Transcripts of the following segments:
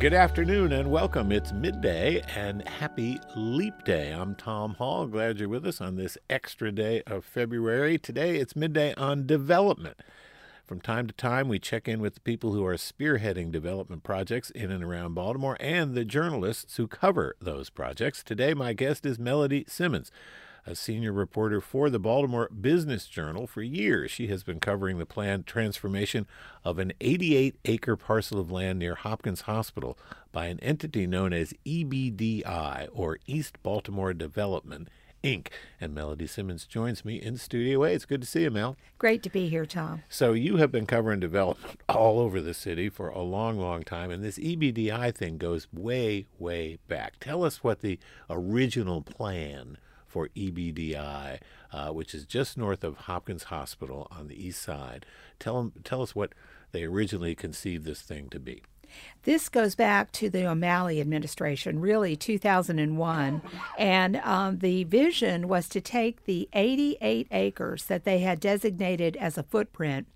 Good afternoon and welcome. It's midday and happy leap day. I'm Tom Hall. Glad you're with us on this extra day of February. Today it's midday on development. From time to time, we check in with the people who are spearheading development projects in and around Baltimore and the journalists who cover those projects. Today, my guest is Melody Simmons a senior reporter for the Baltimore Business Journal for years. She has been covering the planned transformation of an 88 acre parcel of land near Hopkins Hospital by an entity known as EBDI, or East Baltimore Development. Inc. And Melody Simmons joins me in Studio A. It's good to see you, Mel. Great to be here, Tom. So, you have been covering development all over the city for a long, long time, and this EBDI thing goes way, way back. Tell us what the original plan for EBDI, uh, which is just north of Hopkins Hospital on the east side. Tell, tell us what they originally conceived this thing to be. This goes back to the O'Malley administration, really 2001. And um, the vision was to take the 88 acres that they had designated as a footprint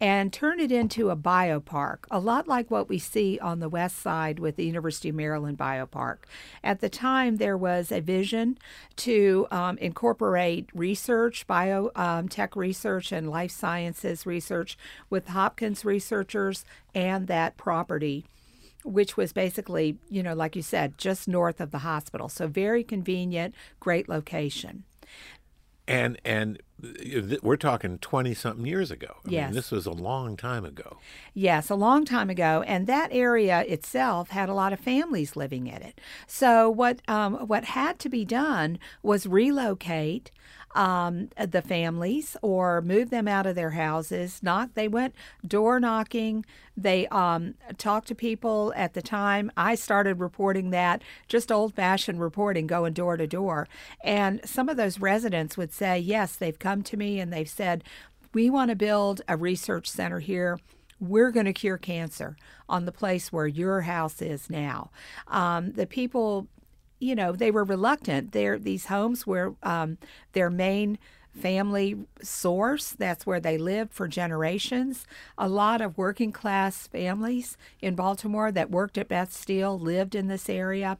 and turn it into a biopark, a lot like what we see on the west side with the University of Maryland Biopark. At the time, there was a vision to um, incorporate research, biotech um, research, and life sciences research with Hopkins researchers and that property which was basically, you know, like you said, just north of the hospital. So very convenient, great location. And and we're talking 20 something years ago. I yes. Mean, this was a long time ago. Yes, a long time ago. And that area itself had a lot of families living in it. So, what, um, what had to be done was relocate um, the families or move them out of their houses. Knock. They went door knocking. They um, talked to people at the time. I started reporting that, just old fashioned reporting, going door to door. And some of those residents would say, yes, they've come to me and they've said, we want to build a research center here we're going to cure cancer on the place where your house is now. Um, the people you know, they were reluctant. They're, these homes were um, their main family source. That's where they lived for generations. A lot of working class families in Baltimore that worked at Beth Steel lived in this area.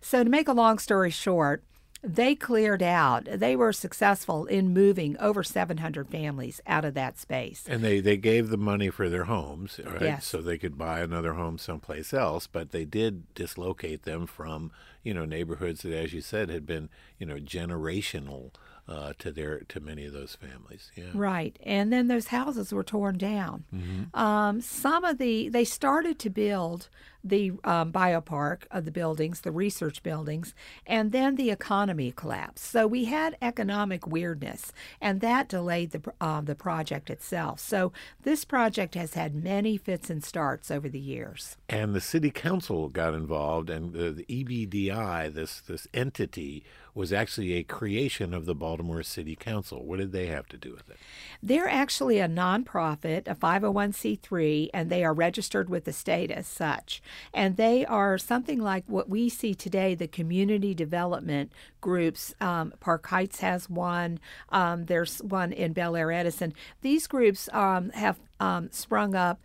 So, to make a long story short, they cleared out. They were successful in moving over 700 families out of that space. And they, they gave the money for their homes, right? Yes. So they could buy another home someplace else, but they did dislocate them from, you know, neighborhoods that, as you said, had been, you know, generational uh, to their to many of those families. Yeah. Right, and then those houses were torn down. Mm-hmm. Um, some of the they started to build the um, biopark of the buildings, the research buildings, and then the economy collapsed. So we had economic weirdness, and that delayed the uh, the project itself. So this project has had many fits and starts over the years. And the city council got involved, and the, the EBDI, this this entity, was actually a creation of the Baltimore City Council. What did they have to do with it? They're actually a nonprofit, a 501c3, and they are registered with the state as such. And they are something like what we see today the community development groups. Um, Park Heights has one, um, there's one in Belair-Edison. These groups um, have um, sprung up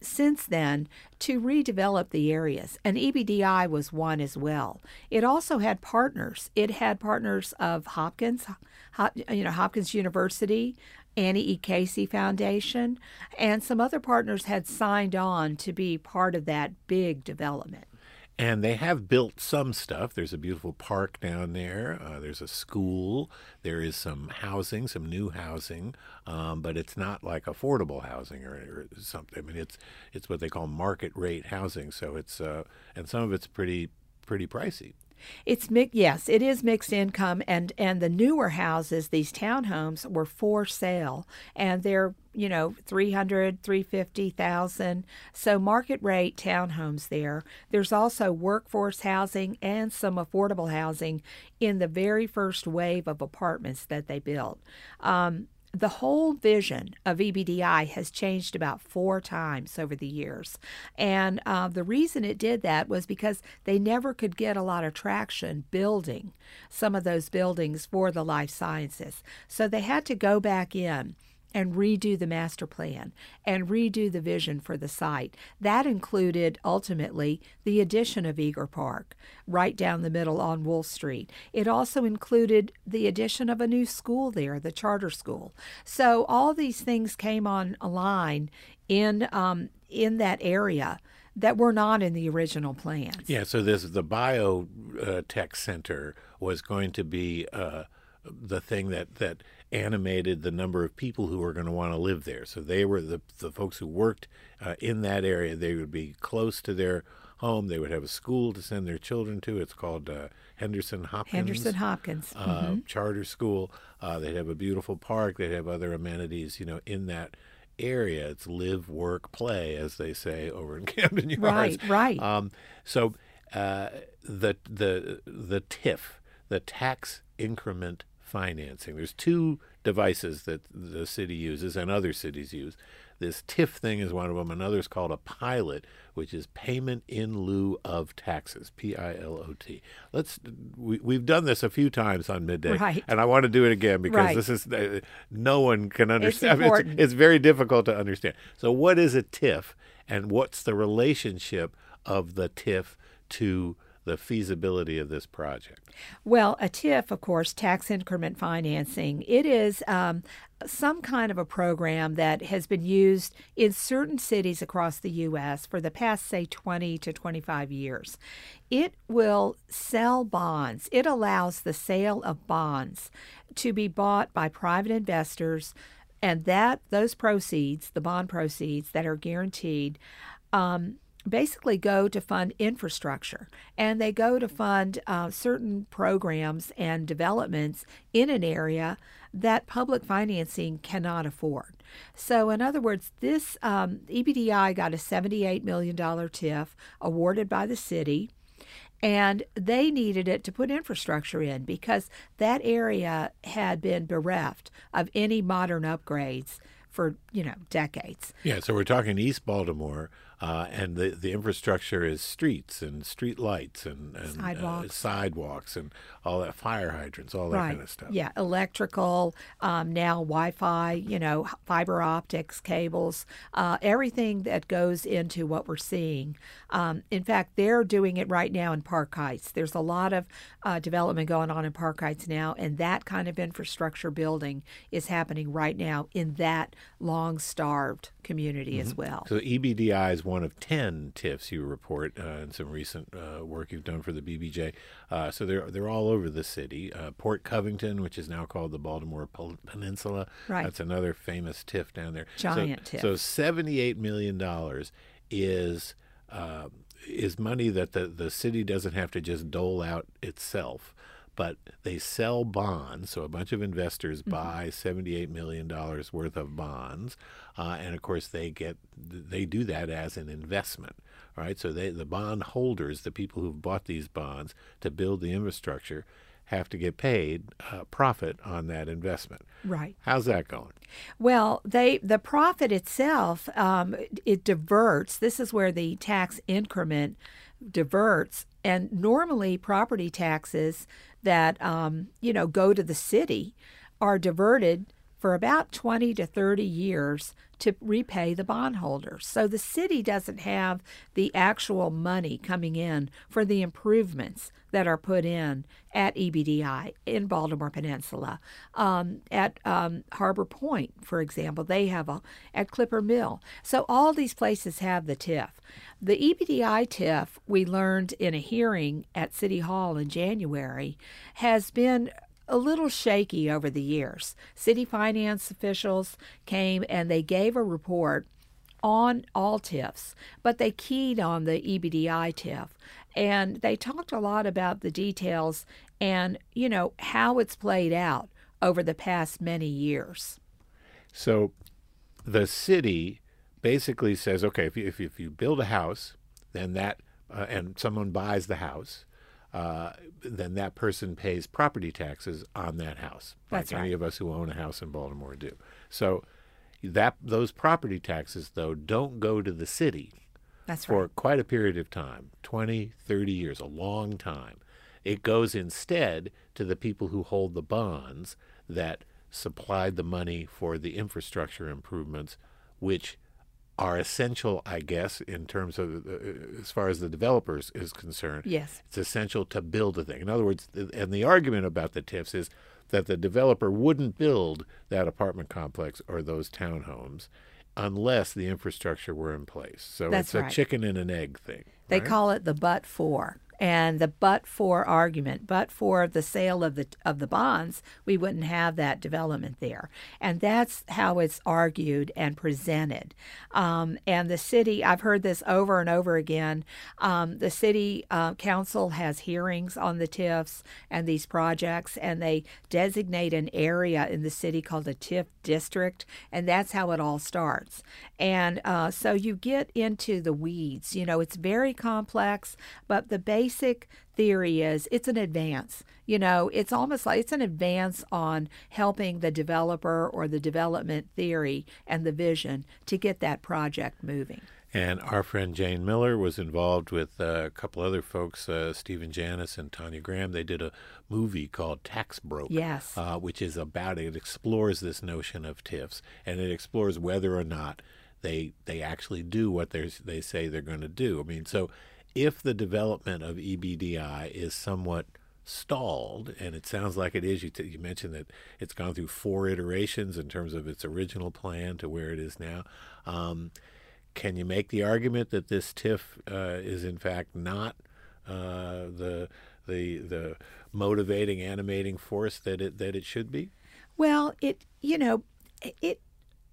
since then to redevelop the areas, and EBDI was one as well. It also had partners. It had partners of Hopkins, you know, Hopkins University, Annie E. Casey Foundation, and some other partners had signed on to be part of that big development. And they have built some stuff. There's a beautiful park down there. Uh, there's a school. There is some housing, some new housing, um, but it's not like affordable housing or, or, something. I mean, it's it's what they call market rate housing. So it's uh, and some of it's pretty pretty pricey. It's mixed, yes, it is mixed income, and and the newer houses, these townhomes, were for sale, and they're you know 300 350,000 so market rate townhomes there. There's also workforce housing and some affordable housing in the very first wave of apartments that they built. Um, the whole vision of EBDI has changed about four times over the years. And uh, the reason it did that was because they never could get a lot of traction building some of those buildings for the life sciences. So they had to go back in and redo the master plan and redo the vision for the site. That included ultimately the addition of Eager Park right down the middle on Wolfe Street. It also included the addition of a new school there, the charter school. So all these things came on a line in um, in that area that were not in the original plans. Yeah, so this the biotech uh, center was going to be uh, the thing that that animated the number of people who were going to want to live there. So they were the the folks who worked uh, in that area. They would be close to their home. They would have a school to send their children to. It's called uh, Henderson Hopkins. Henderson Hopkins uh, mm-hmm. charter school. Uh, they'd have a beautiful park. They'd have other amenities, you know, in that area. It's live, work, play, as they say over in Camden Yards. Right, right. Um, so uh, the the the TIF, the tax increment financing. There's two devices that the city uses and other cities use. This TIF thing is one of them. Another is called a pilot, which is payment in lieu of taxes, P I L O T. Let's we, we've done this a few times on midday, right. and I want to do it again because right. this is uh, no one can understand. It's, it's, it's very difficult to understand. So, what is a TIF, and what's the relationship of the TIF to the feasibility of this project? Well, a TIF, of course, tax increment financing, it is um, some kind of a program that has been used in certain cities across the U.S. for the past, say, 20 to 25 years. It will sell bonds, it allows the sale of bonds to be bought by private investors. And that those proceeds, the bond proceeds that are guaranteed, um, basically go to fund infrastructure and they go to fund uh, certain programs and developments in an area that public financing cannot afford. So, in other words, this um, EBDI got a $78 million TIF awarded by the city. And they needed it to put infrastructure in because that area had been bereft of any modern upgrades for you know decades. Yeah, so we're talking East Baltimore, uh, and the the infrastructure is streets and street lights and, and sidewalks. Uh, sidewalks and all that fire hydrants, all that right. kind of stuff. Yeah, electrical, um, now Wi-Fi, you know, fiber optics, cables, uh, everything that goes into what we're seeing. Um, in fact, they're doing it right now in Park Heights. There's a lot of uh, development going on in Park Heights now, and that kind of infrastructure building is happening right now in that long-starved community mm-hmm. as well. So EBDI is one of 10 TIFs you report uh, in some recent uh, work you've done for the BBJ. Uh, so they're they're all over the city. Uh, Port Covington, which is now called the Baltimore Peninsula, right. that's another famous TIF down there. Giant so, TIF. So 78 million dollars is uh, is money that the the city doesn't have to just dole out itself but they sell bonds. So a bunch of investors mm-hmm. buy $78 million worth of bonds. Uh, and of course, they get they do that as an investment. Right, so they, the bond holders, the people who've bought these bonds to build the infrastructure, have to get paid uh, profit on that investment. Right. How's that going? Well, they the profit itself um, it diverts. This is where the tax increment diverts, and normally property taxes that um, you know go to the city are diverted for about 20 to 30 years to repay the bondholders. So the city doesn't have the actual money coming in for the improvements that are put in at EBDI in Baltimore Peninsula. Um, at um, Harbor Point, for example, they have a at Clipper Mill. So all these places have the TIF. The EBDI TIF, we learned in a hearing at City Hall in January, has been a little shaky over the years. City finance officials came and they gave a report on all TIFs, but they keyed on the EBDI TIF. And they talked a lot about the details and, you know, how it's played out over the past many years. So the city basically says, okay, if you, if you, build a house, then that, uh, and someone buys the house, uh, then that person pays property taxes on that house. That's like right. any of us who own a house in Baltimore do. So that those property taxes though don't go to the city That's for right. quite a period of time 20 30 years a long time it goes instead to the people who hold the bonds that supplied the money for the infrastructure improvements, which are essential, I guess, in terms of uh, as far as the developers is concerned. Yes. It's essential to build a thing. In other words, and the argument about the TIFs is that the developer wouldn't build that apartment complex or those townhomes unless the infrastructure were in place. So That's it's a right. chicken and an egg thing. They right? call it the but for. And the but for argument, but for the sale of the of the bonds, we wouldn't have that development there, and that's how it's argued and presented. Um, and the city, I've heard this over and over again. Um, the city uh, council has hearings on the TIFs and these projects, and they designate an area in the city called a TIF district, and that's how it all starts. And uh, so you get into the weeds. You know, it's very complex, but the basic theory is it's an advance. You know, it's almost like it's an advance on helping the developer or the development theory and the vision to get that project moving. And our friend Jane Miller was involved with uh, a couple other folks, uh, Stephen Janis and Tanya Graham. They did a movie called Tax Broke, Yes. uh, which is about it explores this notion of TIFs, and it explores whether or not they they actually do what they they say they're going to do. I mean, so if the development of EBDI is somewhat stalled, and it sounds like it is. You, t- you mentioned that it's gone through four iterations in terms of its original plan to where it is now. Um, can you make the argument that this TIF uh, is in fact not uh, the the the motivating, animating force that it that it should be? Well, it you know, it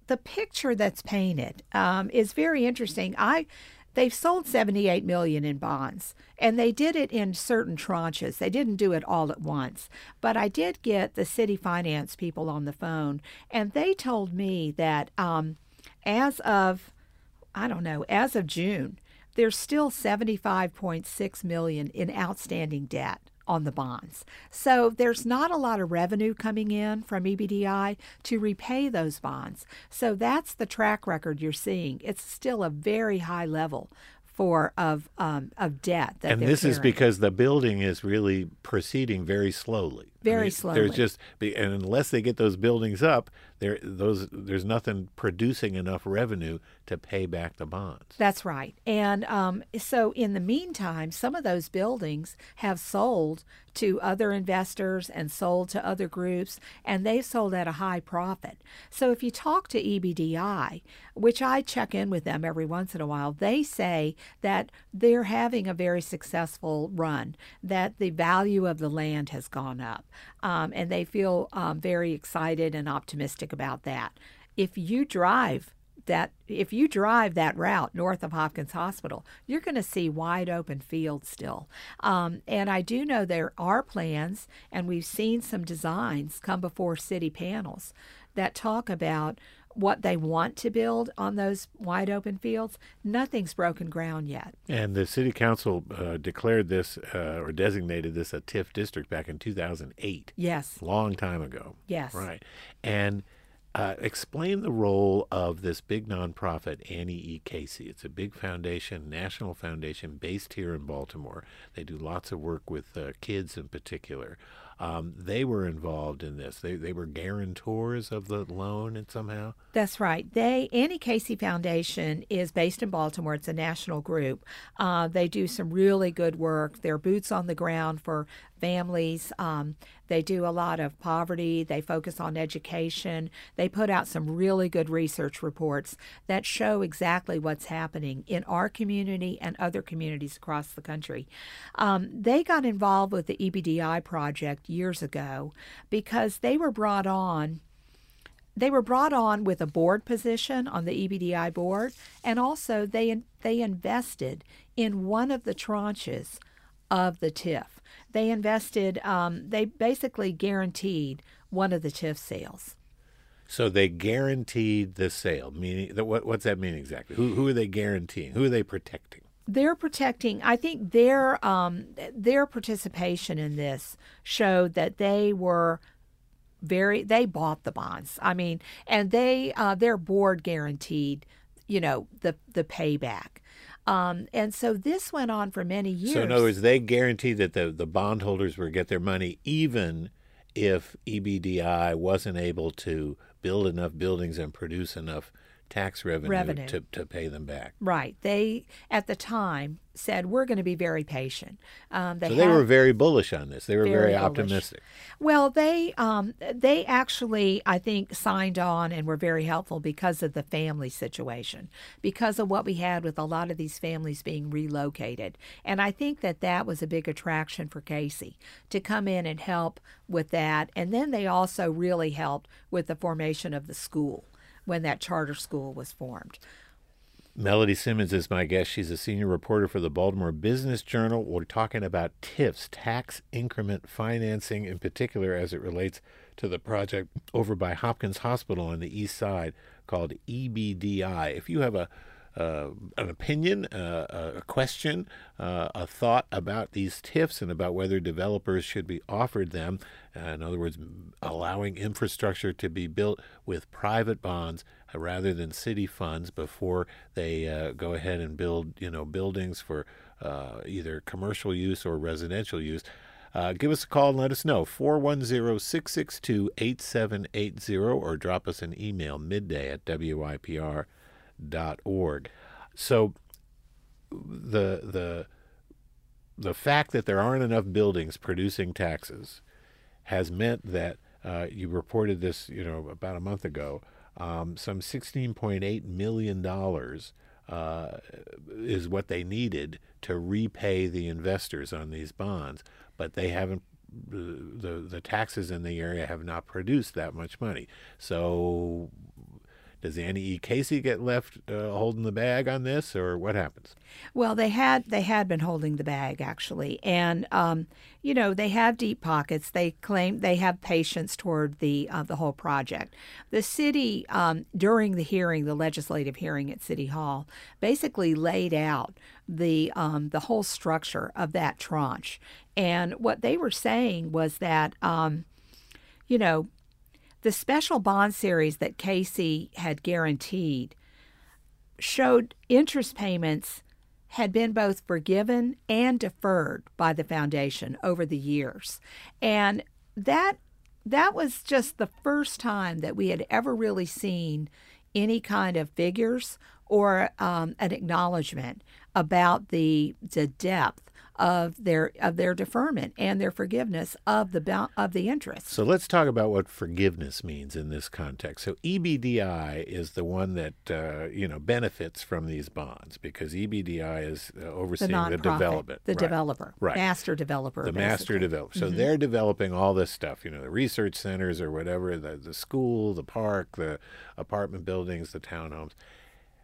the picture that's painted um, is very interesting. I they've sold 78 million in bonds and they did it in certain tranches. They didn't do it all at once. But i did get the city finance people on the phone and they told me that um, as of i don't know as of june there's still 75.6 million in outstanding debt on the bonds. So there's not a lot of revenue coming in from EBDI to repay those bonds. So that's the track record you're seeing. It's still a very high level for of um, of debt that and this is because the building is really proceeding very slowly. Very There's slowly. just and unless they get those buildings up, there those there's nothing producing enough revenue to pay back the bonds. That's right. And um, so, in the meantime, some of those buildings have sold to other investors and sold to other groups, and they've sold at a high profit. So, if you talk to EBDI, which I check in with them every once in a while, they say that they're having a very successful run, that the value of the land has gone up, um, and they feel um, very excited and optimistic about that. If you drive that if you drive that route north of Hopkins Hospital, you're going to see wide open fields still. Um, and I do know there are plans, and we've seen some designs come before city panels that talk about what they want to build on those wide open fields. Nothing's broken ground yet. And the city council uh, declared this uh, or designated this a TIF district back in 2008. Yes, long time ago. Yes. Right. And uh, explain the role of this big nonprofit, Annie E. Casey. It's a big foundation, national foundation based here in Baltimore. They do lots of work with uh, kids in particular. Um, they were involved in this. They, they were guarantors of the loan and somehow. That's right. They Annie Casey Foundation is based in Baltimore. It's a national group. Uh, they do some really good work. They're boots on the ground for families. Um, they do a lot of poverty. They focus on education. They put out some really good research reports that show exactly what's happening in our community and other communities across the country. Um, they got involved with the EBDI project years ago because they were brought on they were brought on with a board position on the EBDI board, and also they they invested in one of the tranches of the TIF. They invested. Um, they basically guaranteed one of the TIF sales. So they guaranteed the sale. Meaning, that, what, what's that mean exactly? Who, who are they guaranteeing? Who are they protecting? They're protecting. I think their um, their participation in this showed that they were very. They bought the bonds. I mean, and they uh, their board guaranteed, you know, the the payback. Um, and so this went on for many years. So in other words, they guaranteed that the, the bondholders would get their money even if EBDI wasn't able to build enough buildings and produce enough tax revenue, Revenue. To, to pay them back. Right. They at the time said we're going to be very patient. Um, they So they had- were very bullish on this. They were very, Very optimistic. Well, they um, they actually, I think, signed on and were very helpful because of the family situation, because of what we had with a lot of these families being relocated, and I think that that was a big attraction for Casey to come in and help with that, and then they also really helped with the formation of the school when that charter school was formed. Melody Simmons is my guest. She's a senior reporter for the Baltimore Business Journal. We're talking about TIFs, tax increment financing, in particular as it relates to the project over by Hopkins Hospital on the east side called EBDI. If you have a uh, an opinion, uh, a question, uh, a thought about these TIFs and about whether developers should be offered them. In other words, allowing infrastructure to be built with private bonds rather than city funds before they uh, go ahead and build, you know, buildings for uh, either commercial use or residential use. Uh, give us a call and let us know 410 662 8780 or drop us an email midday at WYPR org. So the the the fact that there aren't enough buildings producing taxes has meant that uh, you reported this, you know, about a month ago. Um, some 16.8 million dollars uh, is what they needed to repay the investors on these bonds, but they haven't. The, the the taxes in the area have not produced that much money. So does Annie E. Casey get left uh, holding the bag on this, or what happens? Well, they had they had been holding the bag actually, and um, you know they have deep pockets. They claim they have patience toward the uh, the whole project. The city um, during the hearing, the legislative hearing at City Hall, basically laid out the um, the whole structure of that tranche, and what they were saying was that um, you know the special bond series that Casey had guaranteed showed interest payments had been both forgiven and deferred by the foundation over the years. And that that was just the first time that we had ever really seen any kind of figures or um, an acknowledgement about the the depth of their of their deferment and their forgiveness of the of the interest. So let's talk about what forgiveness means in this context. So EBDI is the one that uh, you know benefits from these bonds because EBDI is uh, the overseeing the, nonprofit, development, the Right. developer, Right. master developer, the master basically. Mm-hmm. developer. So they're developing all this stuff, you know, the research centers or whatever, the, the school, the park, the apartment buildings, the townhomes.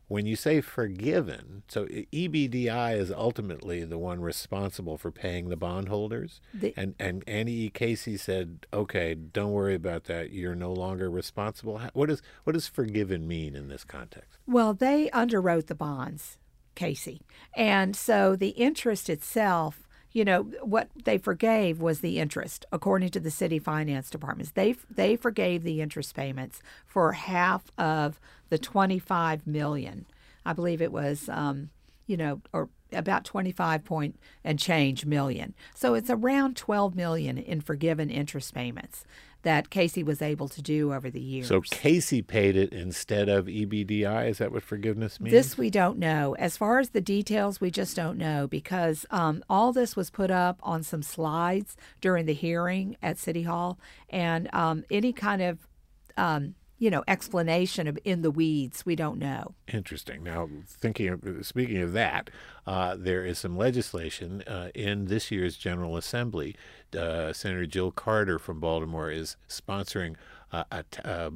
When you say forgiven, so EBDI is ultimately the one responsible for paying the bondholders. The- and and Annie E. Casey said, "Okay, don't worry about that. You're no longer responsible." What does what does forgiven mean in this context? Well, they underwrote the bonds, Casey. And so the interest itself, you know, what they forgave was the interest, according to the city finance departments. They they forgave the interest payments for half of the 25 million. I believe it was um, you know, or about 25 point and change million. So it's around 12 million in forgiven interest payments that Casey was able to do over the years. So Casey paid it instead of EBDI. Is that what forgiveness means? This we don't know. As far as the details, we just don't know because um, all this was put up on some slides during the hearing at City Hall, and um, any kind of um, you know explanation of in the weeds, we don't know. Interesting. Now, thinking of, speaking of that, uh, there is some legislation uh, in this year's General Assembly. Uh, Senator Jill Carter from Baltimore is sponsoring uh, a, t- uh,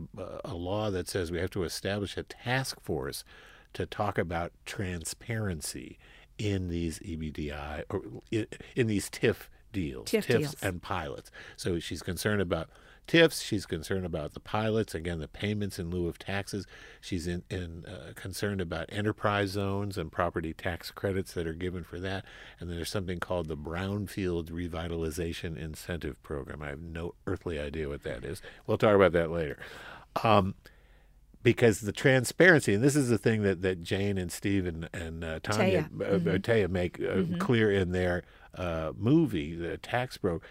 a law that says we have to establish a task force to talk about transparency in these EBDI or i- in these TIF deals, TIF TIFs deals. and pilots. So she's concerned about TIFs. She's concerned about the pilots. Again, the payments in lieu of taxes. She's in, in uh, concerned about enterprise zones and property tax credits that are given for that. And then there's something called the Brownfield Revitalization Incentive Program. I have no earthly idea what that is. We'll talk about that later. Um, because the transparency, and this is the thing that, that Jane and Steve and, and uh, Tanya, Taya. uh, uh, Taya make uh, clear in their uh, movie, the tax broke.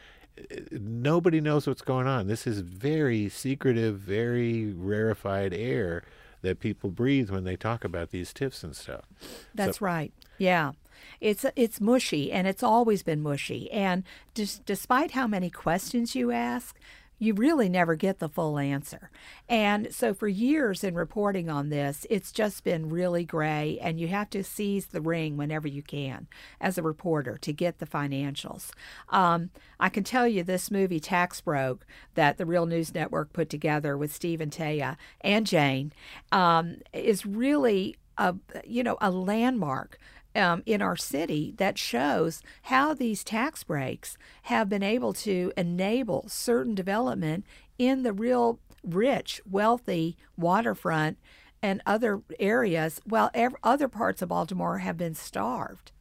Nobody knows what's going on. This is very secretive, very rarefied air that people breathe when they talk about these TIFs and stuff. That's so, right. Yeah. It's it's mushy and it's always been mushy. And just, despite how many questions you ask, you really never get the full answer. And so, for years in reporting on this, it's just been really gray, and you have to seize the ring whenever you can as a reporter to get the financials. Um, I can tell you this movie, Tax Broke, that the Real News Network put together with Steve and Taya and Jane, um, is really a you know a landmark um, in our city that shows how these tax breaks have been able to enable certain development in the real rich, wealthy waterfront and other areas, while ev- other parts of Baltimore have been starved.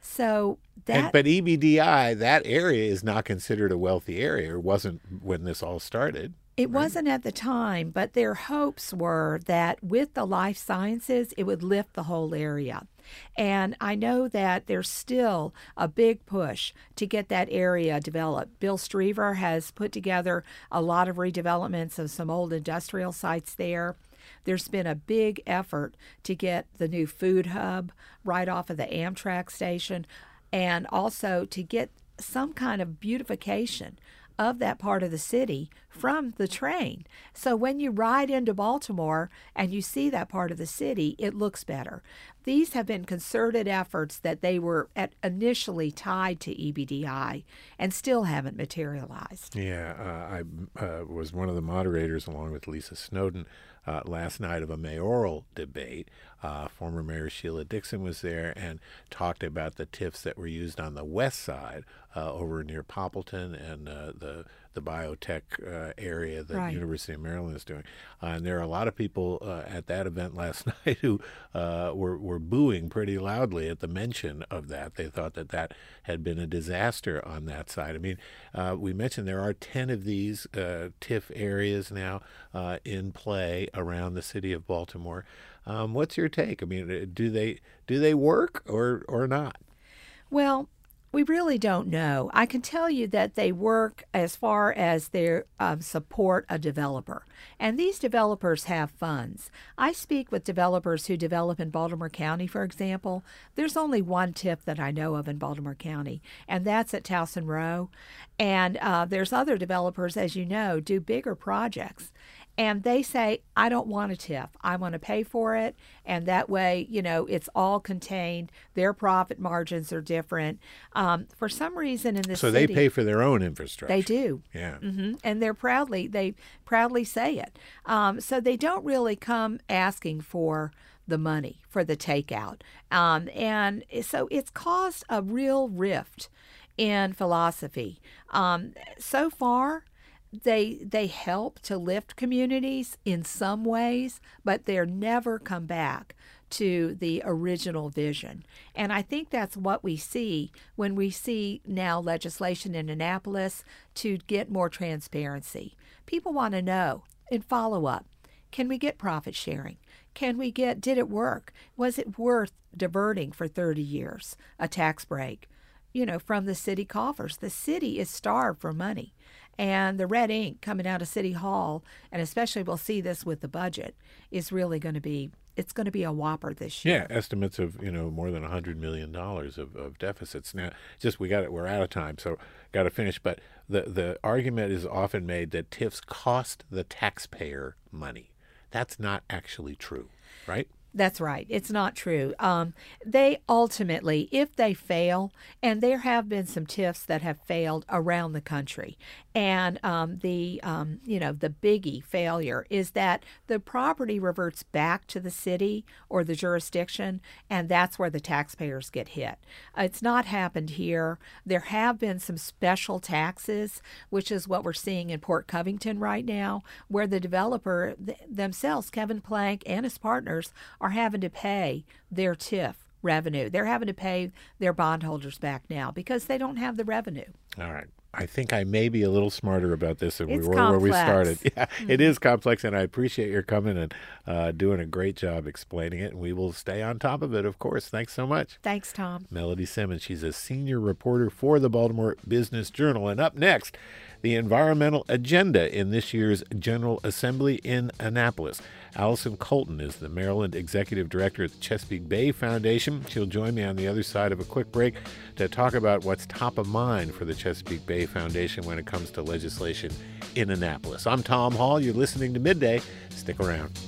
So that, and, but EBDI, that area is not considered a wealthy area, or wasn't when this all started. It right. wasn't at the time, but their hopes were that with the life sciences, it would lift the whole area. And I know that there's still a big push to get that area developed. Bill Struever has put together a lot of redevelopments of some old industrial sites there. There's been a big effort to get the new food hub right off of the Amtrak station and also to get some kind of beautification of that part of the city from the train. So when you ride into Baltimore and you see that part of the city, it looks better. These have been concerted efforts that they were initially tied to EBDI and still haven't materialized. Yeah, uh, I uh, was one of the moderators along with Lisa Snowden uh, last night of a mayoral debate. Uh, former Mayor Sheila Dixon was there and talked about the TIFs that were used on the west side uh, over near Poppleton and uh, the the biotech uh, area that right. University of Maryland is doing. Uh, and there are a lot of people uh, at that event last night who uh, were, were booing pretty loudly at the mention of that. They thought that that had been a disaster on that side. I mean, uh, we mentioned there are 10 of these TIF areas now in play around the city of Baltimore. Um, what's your take? I mean, do they do they work or or not? Well, we really don't know. I can tell you that they work as far as they um, support a developer. And these developers have funds. I speak with developers who develop in Baltimore County, for example. There's only one TIF that I know of in Baltimore County, and that's at Towson Row. And uh, there's other developers, as you know, do bigger projects and they say i don't want a TIF i want to pay for it. And that way you know it's all contained. Their profit margins are different. Um, for some reason in this so city, they pay for their own infrastructure. They do. Yeah. Mm-hmm. and they're proudly they proudly say it. Um, so they don't really come asking for the money for the takeout. Um, and so it's caused a real rift in philosophy. Um, so far they they help to lift communities in some ways, but they're never come back to the original vision. And I think that's what we see when we see now legislation in Annapolis to get more transparency. People want to know in follow up can we get profit sharing? Can we get, did it work? Was it worth diverting for 30 years a tax break? You know, from the city coffers. The city is starved for money. And the red ink coming out of City Hall, and especially we'll see this with the budget, is really going to be it's going to be a whopper this year. Yeah, estimates of you know more than hundred million dollars of, of deficits. Now, just we got it. We're out of time, so got to finish. But the the argument is often made that TIFs cost the taxpayer money. That's not actually true, right? That's right. It's not true. Um, they ultimately, if they fail, and there have been some TIFs that have failed around the country, and um, the um, you know the biggie failure is that the property reverts back to the city or the jurisdiction, and that's where the taxpayers get hit. It's not happened here. There have been some special taxes, which is what we're seeing in Port Covington right now, where the developer th- themselves, Kevin Plank and his partners, are having to pay their TIF revenue. They're having to pay their bondholders back now because they don't have the revenue. All right. I think I may be a little smarter about this than It's we were where we started. Yeah, it is complex, and I appreciate your coming and uh, doing a great job explaining it. And we will stay on top of it, of course. Thanks so much. Thanks, Tom. Melody Simmons. She's a senior reporter for the Baltimore Business Journal. And up next, the environmental agenda in this year's General Assembly in Annapolis. Allison Colden is the Maryland Executive Director at the Chesapeake Bay Foundation. She'll join me on the other side of a quick break to talk about what's top of mind for the Chesapeake Bay Foundation when it comes to legislation in Annapolis. I'm Tom Hall. You're listening to Midday. Stick around.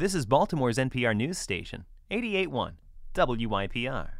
This is Baltimore's NPR news station, 881 WYPR.